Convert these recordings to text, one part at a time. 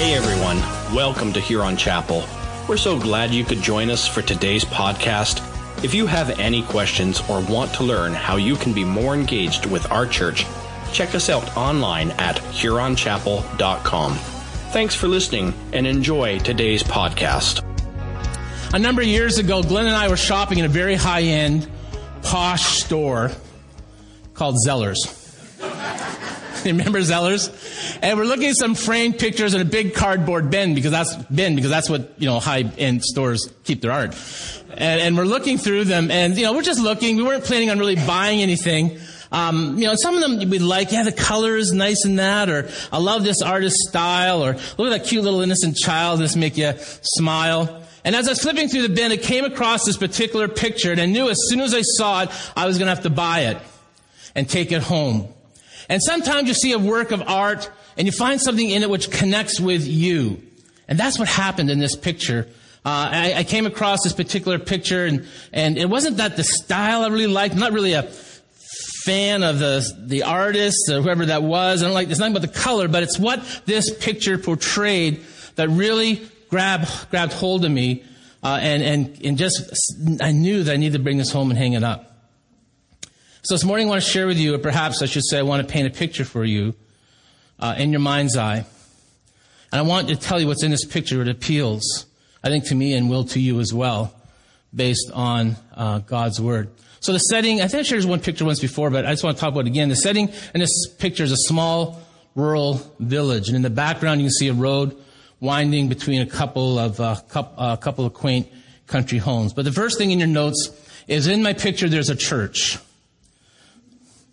Hey everyone, welcome to Huron Chapel. We're so glad you could join us for today's podcast. If you have any questions or want to learn how you can be more engaged with our church, check us out online at huronchapel.com. Thanks for listening and enjoy today's podcast. A number of years ago, Glenn and I were shopping in a very high end, posh store called Zellers. Remember Zellers? And we're looking at some framed pictures in a big cardboard bin because that's bin because that's what you know high end stores keep their art. And, and, we're looking through them, and you know we're just looking. We weren't planning on really buying anything. Um, you know, some of them we'd like, yeah, the color is nice in that, or I love this artist style, or look at that cute little innocent child, this make you smile. And as I was flipping through the bin, I came across this particular picture, and I knew as soon as I saw it, I was going to have to buy it and take it home. And sometimes you see a work of art and you find something in it which connects with you. And that's what happened in this picture. Uh, I, I, came across this particular picture and, and it wasn't that the style I really liked. I'm not really a fan of the, the artist or whoever that was. I don't like, it's nothing but the color, but it's what this picture portrayed that really grabbed, grabbed hold of me. Uh, and, and, and just, I knew that I needed to bring this home and hang it up. So this morning I want to share with you, or perhaps I should say I want to paint a picture for you uh, in your mind's eye. And I want to tell you what's in this picture. It appeals, I think, to me and will to you as well, based on uh, God's Word. So the setting, I think I shared one picture once before, but I just want to talk about it again. The setting in this picture is a small rural village. And in the background, you can see a road winding between a couple of, uh, a couple of quaint country homes. But the first thing in your notes is in my picture, there's a church.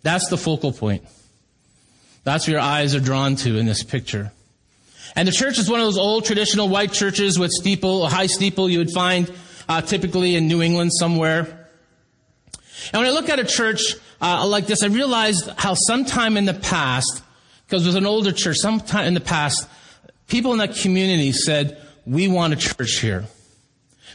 That's the focal point. That's where your eyes are drawn to in this picture. And the church is one of those old traditional white churches with steeple, a high steeple you would find uh, typically in New England somewhere. And when I look at a church uh, like this, I realized how sometime in the past, because it was an older church, sometime in the past, people in that community said, we want a church here.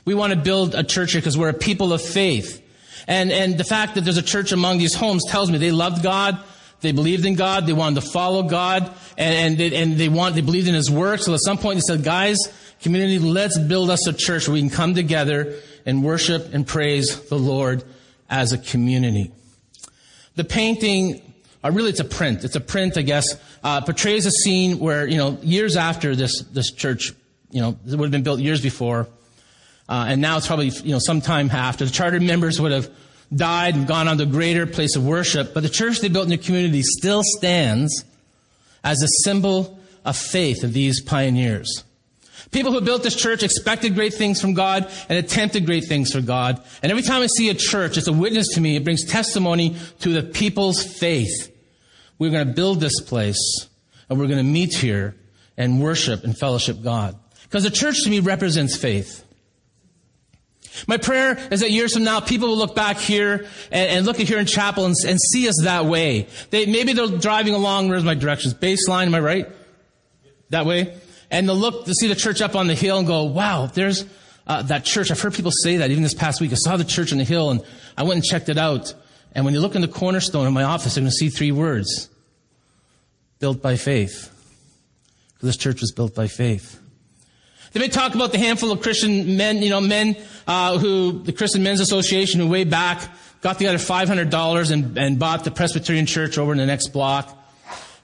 We want to build a church here because we're a people of faith. And, and the fact that there's a church among these homes tells me they loved God, they believed in God, they wanted to follow God, and, and, they, and they want, they believed in His work. So at some point they said, guys, community, let's build us a church where we can come together and worship and praise the Lord as a community. The painting, or uh, really it's a print, it's a print, I guess, uh, portrays a scene where, you know, years after this, this church, you know, it would have been built years before, uh, and now it's probably, you know, sometime after. The charter members would have died and gone on to a greater place of worship. But the church they built in the community still stands as a symbol of faith of these pioneers. People who built this church expected great things from God and attempted great things for God. And every time I see a church, it's a witness to me. It brings testimony to the people's faith. We're going to build this place and we're going to meet here and worship and fellowship God. Because the church to me represents faith. My prayer is that years from now, people will look back here and, and look at Huron Chapel and, and, see us that way. They, maybe they're driving along, where's my directions? Baseline, am I right? That way? And they'll look to see the church up on the hill and go, wow, there's uh, that church. I've heard people say that even this past week. I saw the church on the hill and I went and checked it out. And when you look in the cornerstone of my office, you're going to see three words. Built by faith. This church was built by faith. They may talk about the handful of Christian men, you know, men uh, who the Christian Men's Association, who way back got together five hundred dollars and, and bought the Presbyterian Church over in the next block.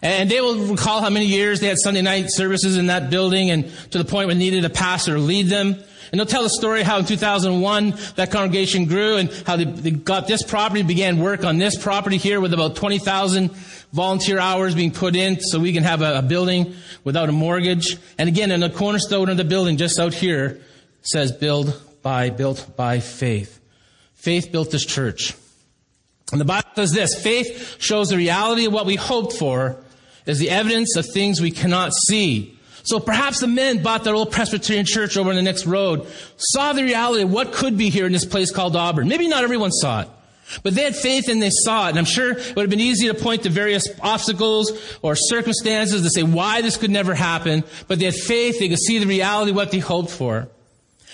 And they will recall how many years they had Sunday night services in that building, and to the point where needed a pastor to lead them. And they'll tell the story how in 2001 that congregation grew and how they, they got this property, began work on this property here with about 20,000 volunteer hours being put in so we can have a, a, building without a mortgage. And again, in the cornerstone of the building just out here says build by, built by faith. Faith built this church. And the Bible says this, faith shows the reality of what we hoped for is the evidence of things we cannot see. So perhaps the men bought that old Presbyterian church over in the next road, saw the reality of what could be here in this place called Auburn. Maybe not everyone saw it. But they had faith and they saw it. And I'm sure it would have been easy to point to various obstacles or circumstances to say why this could never happen. But they had faith. They could see the reality what they hoped for.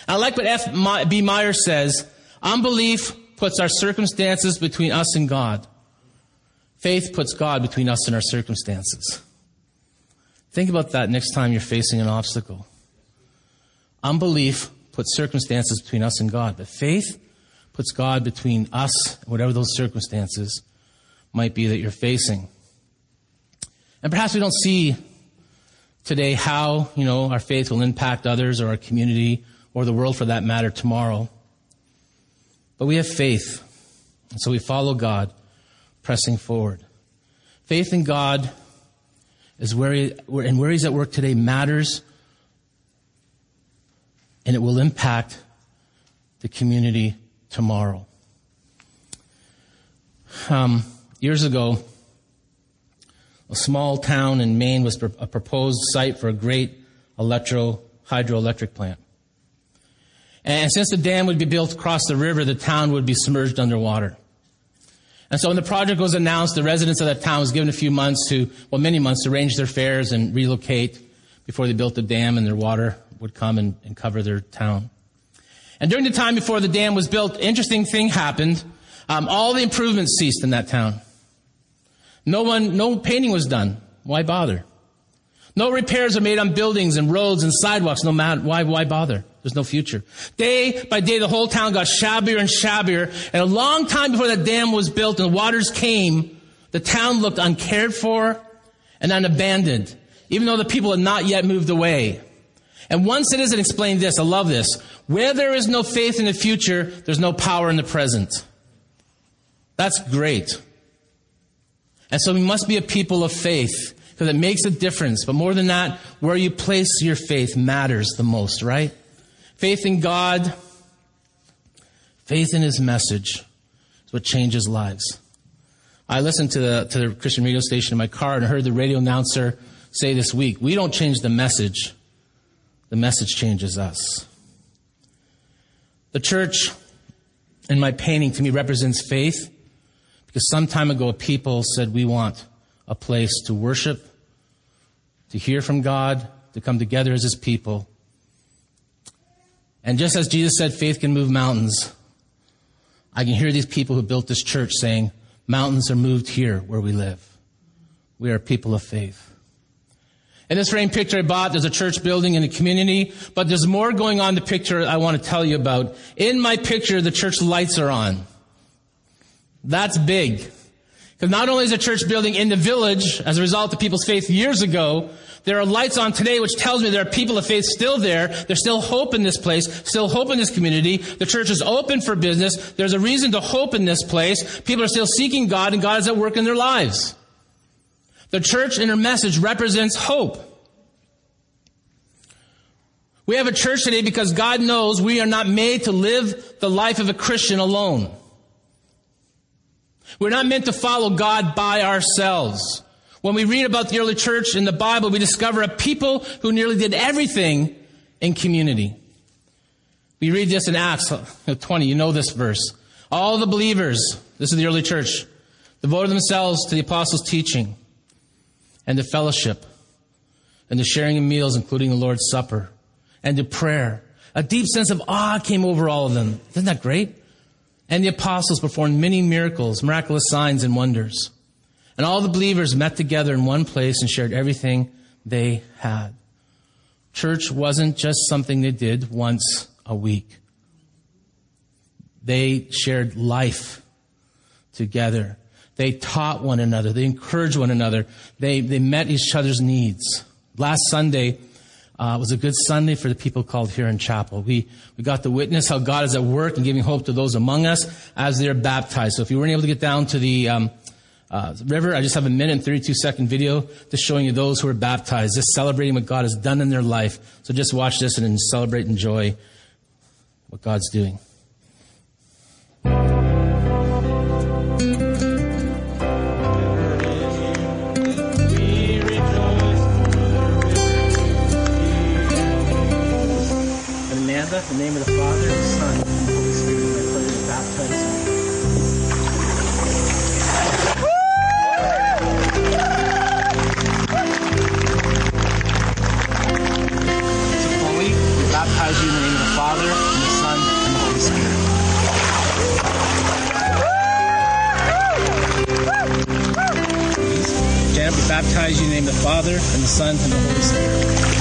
I like what F. B. Meyer says. Unbelief puts our circumstances between us and God. Faith puts God between us and our circumstances. Think about that next time you're facing an obstacle. Unbelief puts circumstances between us and God, but faith puts God between us, whatever those circumstances might be that you're facing. And perhaps we don't see today how, you know, our faith will impact others or our community or the world for that matter tomorrow. But we have faith. And so we follow God, pressing forward. Faith in God is where he, and where he's at work today matters and it will impact the community tomorrow. Um, years ago, a small town in Maine was a proposed site for a great electro hydroelectric plant. And since the dam would be built across the river, the town would be submerged underwater. And so when the project was announced, the residents of that town was given a few months to, well, many months to arrange their affairs and relocate before they built the dam and their water would come and, and cover their town. And during the time before the dam was built, interesting thing happened. Um, all the improvements ceased in that town. No one, no painting was done. Why bother? No repairs are made on buildings and roads and sidewalks. No matter why, why bother? There's no future. Day by day, the whole town got shabbier and shabbier. And a long time before that dam was built and the waters came, the town looked uncared for and unabandoned, even though the people had not yet moved away. And one citizen explained this. I love this. Where there is no faith in the future, there's no power in the present. That's great. And so we must be a people of faith because it makes a difference. But more than that, where you place your faith matters the most, right? Faith in God, faith in His message is what changes lives. I listened to the, to the Christian radio station in my car and heard the radio announcer say this week, we don't change the message, the message changes us. The church in my painting to me represents faith because some time ago people said we want a place to worship, to hear from God, to come together as his people. And just as Jesus said faith can move mountains, I can hear these people who built this church saying, mountains are moved here where we live. We are people of faith. In this frame picture I bought, there's a church building and a community, but there's more going on in the picture I want to tell you about. In my picture, the church lights are on. That's big. Because not only is a church building in the village as a result of people's faith years ago, there are lights on today which tells me there are people of faith still there. There's still hope in this place, still hope in this community. The church is open for business. There's a reason to hope in this place. People are still seeking God and God is at work in their lives. The church in her message represents hope. We have a church today because God knows we are not made to live the life of a Christian alone. We're not meant to follow God by ourselves. When we read about the early church in the Bible, we discover a people who nearly did everything in community. We read this in Acts 20. You know this verse. All the believers, this is the early church, devoted themselves to the apostles' teaching and to fellowship and to sharing of meals, including the Lord's Supper and to prayer. A deep sense of awe came over all of them. Isn't that great? And the apostles performed many miracles, miraculous signs and wonders. And all the believers met together in one place and shared everything they had. Church wasn't just something they did once a week. They shared life together. They taught one another. They encouraged one another. They, they met each other's needs. Last Sunday uh, was a good Sunday for the people called Huron Chapel. We, we got to witness how God is at work and giving hope to those among us as they're baptized. So if you weren't able to get down to the, um, uh, river, I just have a minute and 32 second video just showing you those who are baptized, just celebrating what God has done in their life. So just watch this and celebrate and enjoy what God's doing. Baptize you in the name of the Father, and the Son, and the Holy Spirit.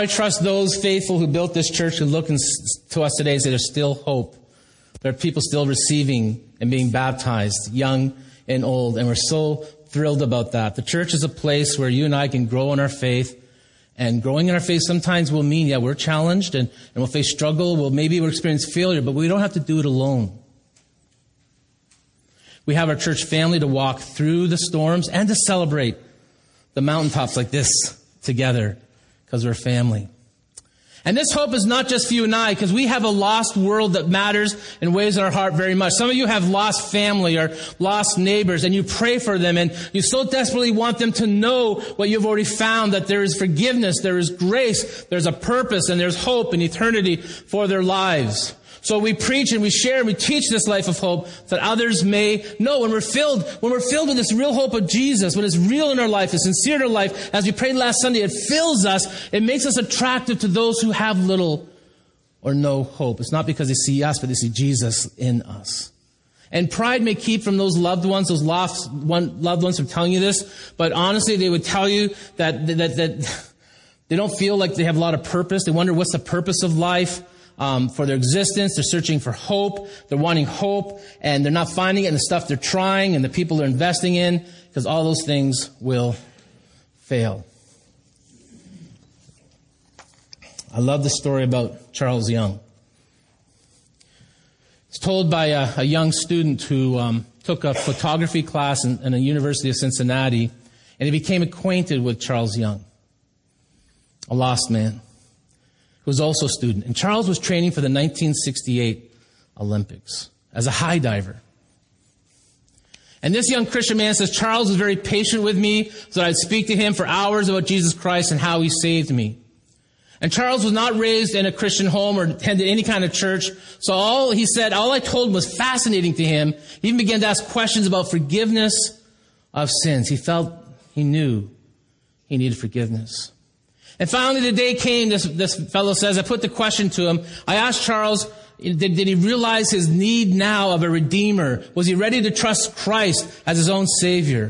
I trust those faithful who built this church who look to us today say there's still hope. There are people still receiving and being baptized, young and old, and we're so thrilled about that. The church is a place where you and I can grow in our faith. And growing in our faith sometimes will mean, yeah, we're challenged and, and we'll face struggle. We'll maybe we'll experience failure, but we don't have to do it alone. We have our church family to walk through the storms and to celebrate the mountaintops like this together because we're family. And this hope is not just for you and I, because we have a lost world that matters and weighs on our heart very much. Some of you have lost family or lost neighbors, and you pray for them, and you so desperately want them to know what you've already found, that there is forgiveness, there is grace, there's a purpose, and there's hope and eternity for their lives. So we preach and we share and we teach this life of hope that others may know. When we're filled, when we're filled with this real hope of Jesus, when it's real in our life, it's sincere in our life, as we prayed last Sunday, it fills us, it makes us attractive to those who have little or no hope. It's not because they see us, but they see Jesus in us. And pride may keep from those loved ones, those lost one, loved ones from telling you this, but honestly, they would tell you that, that, that they don't feel like they have a lot of purpose. They wonder what's the purpose of life um, for their existence. They're searching for hope. They're wanting hope, and they're not finding it in the stuff they're trying and the people they're investing in, because all those things will fail. I love the story about Charles Young. It's told by a, a young student who um, took a photography class in, in the University of Cincinnati, and he became acquainted with Charles Young, a lost man who was also a student. And Charles was training for the 1968 Olympics as a high diver. And this young Christian man says, Charles was very patient with me so that I'd speak to him for hours about Jesus Christ and how he saved me. And Charles was not raised in a Christian home or attended any kind of church. So all he said, all I told him was fascinating to him. He even began to ask questions about forgiveness of sins. He felt he knew he needed forgiveness. And finally the day came, this, this fellow says, I put the question to him. I asked Charles, did, did he realize his need now of a redeemer? Was he ready to trust Christ as his own savior?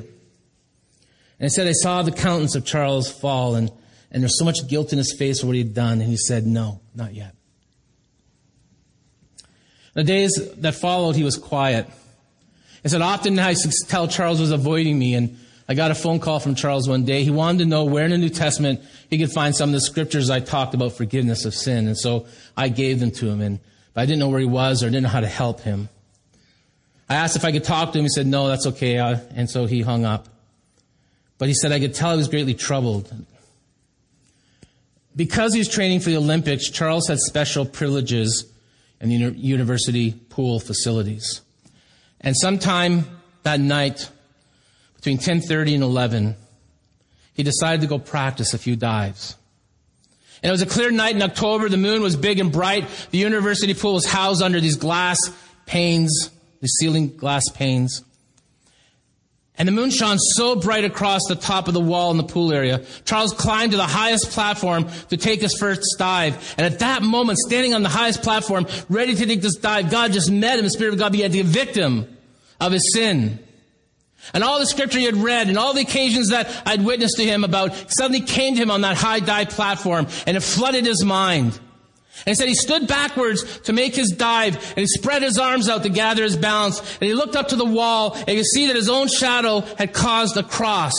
And he said, I saw the countenance of Charles fall and and there's so much guilt in his face for what he'd done. And he said, No, not yet. The days that followed, he was quiet. He said, Often I tell Charles was avoiding me. And I got a phone call from Charles one day. He wanted to know where in the New Testament he could find some of the scriptures I talked about forgiveness of sin. And so I gave them to him. And but I didn't know where he was or didn't know how to help him. I asked if I could talk to him. He said, No, that's okay. Uh, and so he hung up. But he said, I could tell he was greatly troubled. Because he was training for the Olympics, Charles had special privileges in the university pool facilities. And sometime that night, between 10:30 and 11, he decided to go practice a few dives. And it was a clear night in October. The moon was big and bright. The university pool was housed under these glass panes, the ceiling glass panes. And the moon shone so bright across the top of the wall in the pool area. Charles climbed to the highest platform to take his first dive. And at that moment, standing on the highest platform, ready to take this dive, God just met him. The Spirit of God began to convict him of his sin. And all the scripture he had read and all the occasions that I'd witnessed to him about suddenly came to him on that high dive platform and it flooded his mind. And he said he stood backwards to make his dive and he spread his arms out to gather his balance and he looked up to the wall and he could see that his own shadow had caused a cross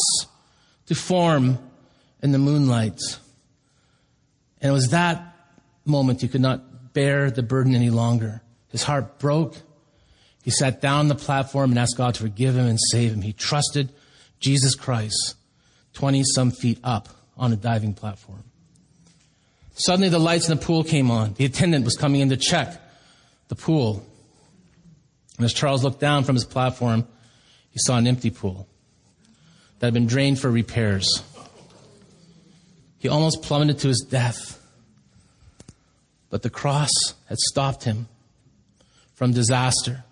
to form in the moonlight. And it was that moment he could not bear the burden any longer. His heart broke. He sat down on the platform and asked God to forgive him and save him. He trusted Jesus Christ 20 some feet up on a diving platform. Suddenly the lights in the pool came on. The attendant was coming in to check the pool. And as Charles looked down from his platform, he saw an empty pool that had been drained for repairs. He almost plummeted to his death. But the cross had stopped him from disaster.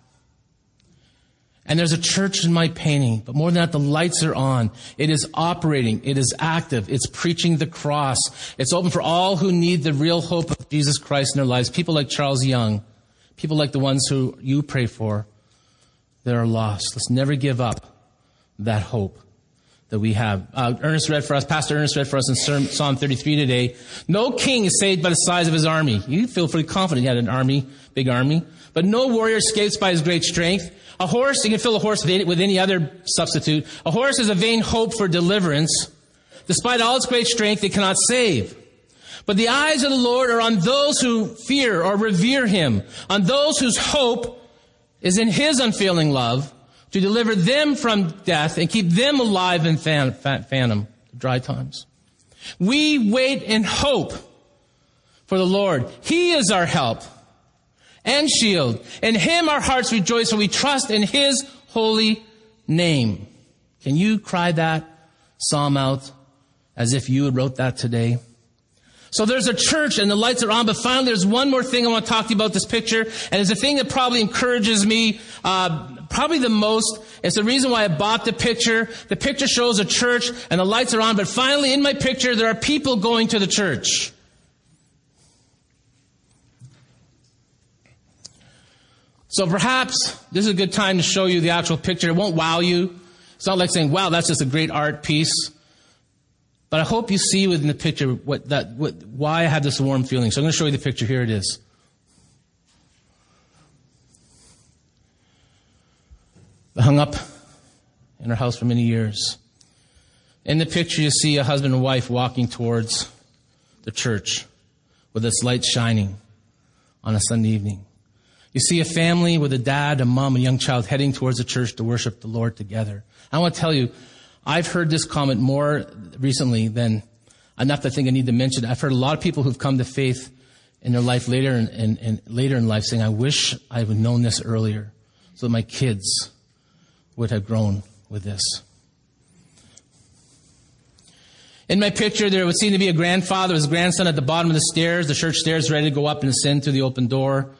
And there's a church in my painting, but more than that, the lights are on. It is operating. It is active. It's preaching the cross. It's open for all who need the real hope of Jesus Christ in their lives. People like Charles Young. People like the ones who you pray for that are lost. Let's never give up that hope that we have. Uh, Ernest read for us, Pastor Ernest read for us in Psalm 33 today. No king is saved by the size of his army. You feel pretty confident he had an army, big army. But no warrior escapes by his great strength. A horse, you can fill a horse with any other substitute. A horse is a vain hope for deliverance. Despite all its great strength, it cannot save. But the eyes of the Lord are on those who fear or revere him, on those whose hope is in his unfailing love to deliver them from death and keep them alive in phantom, dry times. We wait in hope for the Lord. He is our help and shield. In him our hearts rejoice, for we trust in his holy name. Can you cry that psalm out as if you had wrote that today? So there's a church and the lights are on, but finally there's one more thing I want to talk to you about this picture, and it's a thing that probably encourages me, uh, probably the most. It's the reason why I bought the picture. The picture shows a church and the lights are on, but finally in my picture there are people going to the church. So perhaps this is a good time to show you the actual picture. It won't wow you. It's not like saying, wow, that's just a great art piece. But I hope you see within the picture what that, what, why I have this warm feeling. So I'm going to show you the picture. Here it is. Hung up in our house for many years. In the picture, you see a husband and wife walking towards the church with its light shining on a Sunday evening. You see a family with a dad, a mom, a young child heading towards the church to worship the Lord together. I want to tell you, I've heard this comment more recently than enough to think I need to mention. I've heard a lot of people who've come to faith in their life later and, and, and later in life saying, I wish I would known this earlier so that my kids would have grown with this. In my picture, there would seem to be a grandfather, his grandson at the bottom of the stairs, the church stairs, ready to go up and ascend through the open door.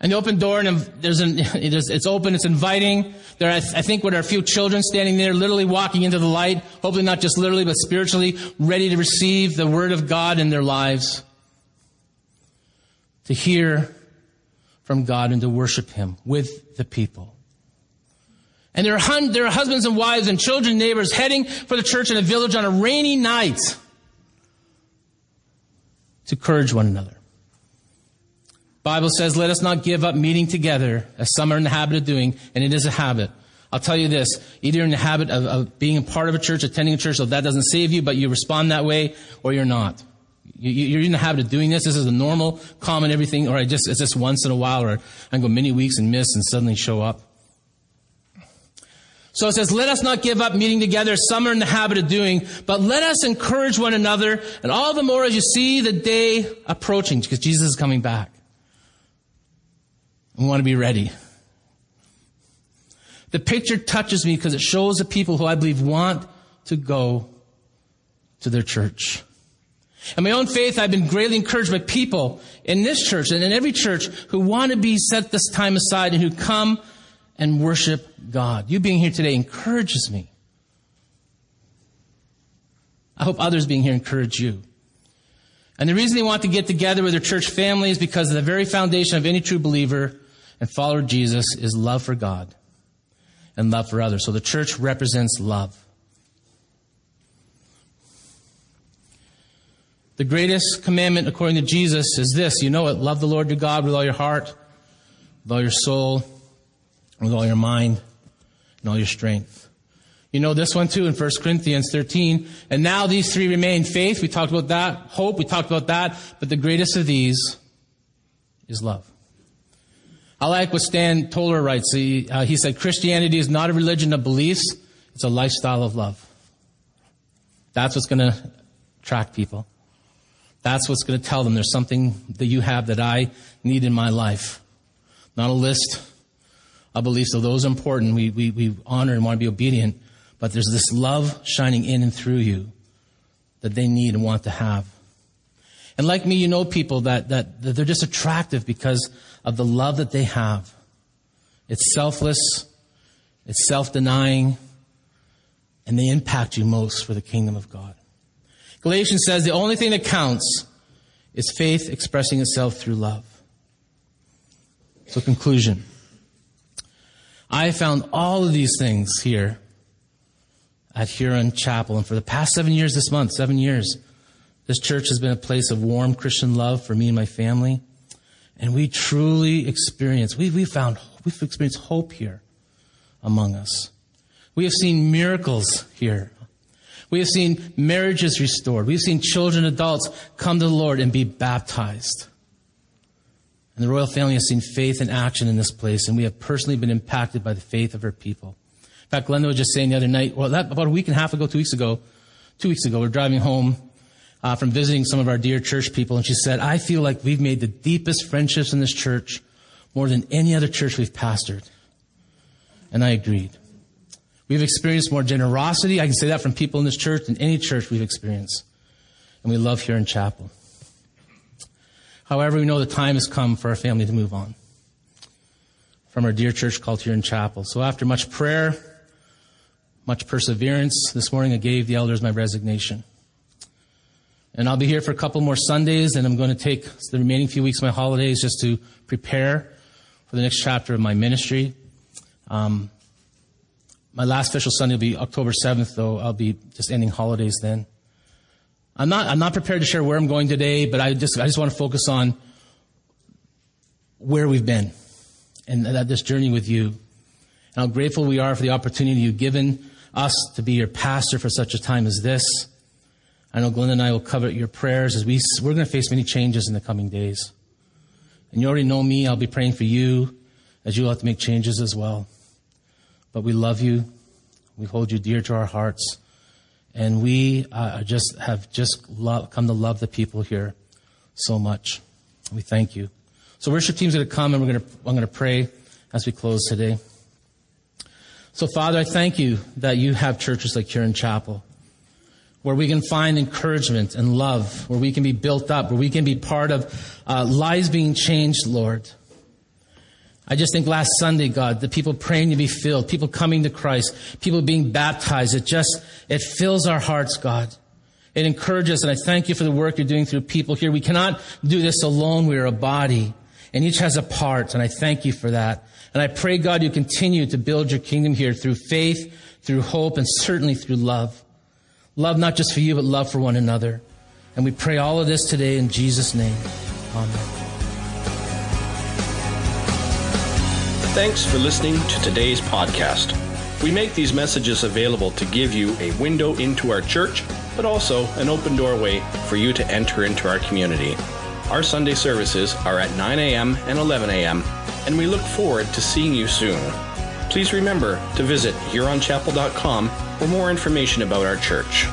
And the open door, and there's an, it's open, it's inviting. There, I, think, what are a few children standing there, literally walking into the light, hopefully not just literally, but spiritually, ready to receive the Word of God in their lives. To hear from God and to worship Him with the people. And there are, hun- husbands and wives and children, and neighbors heading for the church in a village on a rainy night to encourage one another. Bible says, let us not give up meeting together as some are in the habit of doing, and it is a habit. I'll tell you this, either in the habit of, of being a part of a church, attending a church, so that doesn't save you, but you respond that way, or you're not. You, are in the habit of doing this. This is a normal, common everything, or I just, it's just once in a while, or I go many weeks and miss and suddenly show up. So it says, let us not give up meeting together. Some are in the habit of doing, but let us encourage one another, and all the more as you see the day approaching, because Jesus is coming back. We want to be ready. The picture touches me because it shows the people who I believe want to go to their church. In my own faith, I've been greatly encouraged by people in this church and in every church who want to be set this time aside and who come and worship God. You being here today encourages me. I hope others being here encourage you. And the reason they want to get together with their church family is because the very foundation of any true believer and follower of Jesus is love for God and love for others. So the church represents love. The greatest commandment according to Jesus is this. You know it. Love the Lord your God with all your heart, with all your soul, with all your mind, and all your strength. You know this one too in 1 Corinthians 13. And now these three remain faith. We talked about that. Hope. We talked about that. But the greatest of these is love. I like what Stan Toller writes. He, uh, he said, Christianity is not a religion of beliefs. It's a lifestyle of love. That's what's going to attract people. That's what's going to tell them there's something that you have that I need in my life. Not a list of beliefs, So those are important. We, we, we honor and want to be obedient. But there's this love shining in and through you that they need and want to have. And like me, you know people that, that, that they're just attractive because of the love that they have. It's selfless, it's self denying, and they impact you most for the kingdom of God. Galatians says the only thing that counts is faith expressing itself through love. So, conclusion. I found all of these things here at Huron Chapel. And for the past seven years this month, seven years, this church has been a place of warm Christian love for me and my family. And we truly experience, we, we found, we've experienced hope here among us. We have seen miracles here we have seen marriages restored. We've seen children, adults come to the Lord and be baptized. And the royal family has seen faith in action in this place, and we have personally been impacted by the faith of her people. In fact, Glenda was just saying the other night, well, that, about a week and a half ago, two weeks ago, two weeks ago, we we're driving home uh, from visiting some of our dear church people, and she said, I feel like we've made the deepest friendships in this church more than any other church we've pastored. And I agreed. We've experienced more generosity. I can say that from people in this church than any church we've experienced. And we love Huron Chapel. However, we know the time has come for our family to move on from our dear church called Huron Chapel. So after much prayer, much perseverance, this morning I gave the elders my resignation. And I'll be here for a couple more Sundays, and I'm going to take the remaining few weeks of my holidays just to prepare for the next chapter of my ministry. Um, my last official Sunday will be October 7th, though I'll be just ending holidays then. I'm not, I'm not prepared to share where I'm going today, but I just, I just want to focus on where we've been and that this journey with you. And how grateful we are for the opportunity you've given us to be your pastor for such a time as this. I know Glenn and I will cover your prayers as we, we're going to face many changes in the coming days. And you already know me. I'll be praying for you as you'll have to make changes as well. But we love you. We hold you dear to our hearts. And we uh, just have just love, come to love the people here so much. We thank you. So worship team's going to come and we're going to, I'm going to pray as we close today. So Father, I thank you that you have churches like Huron Chapel where we can find encouragement and love, where we can be built up, where we can be part of uh, lives being changed, Lord. I just think last Sunday, God, the people praying to be filled, people coming to Christ, people being baptized, it just, it fills our hearts, God. It encourages, and I thank you for the work you're doing through people here. We cannot do this alone. We are a body, and each has a part, and I thank you for that. And I pray, God, you continue to build your kingdom here through faith, through hope, and certainly through love. Love not just for you, but love for one another. And we pray all of this today in Jesus' name. Amen. Thanks for listening to today's podcast. We make these messages available to give you a window into our church, but also an open doorway for you to enter into our community. Our Sunday services are at 9 a.m. and 11 a.m., and we look forward to seeing you soon. Please remember to visit HuronChapel.com for more information about our church.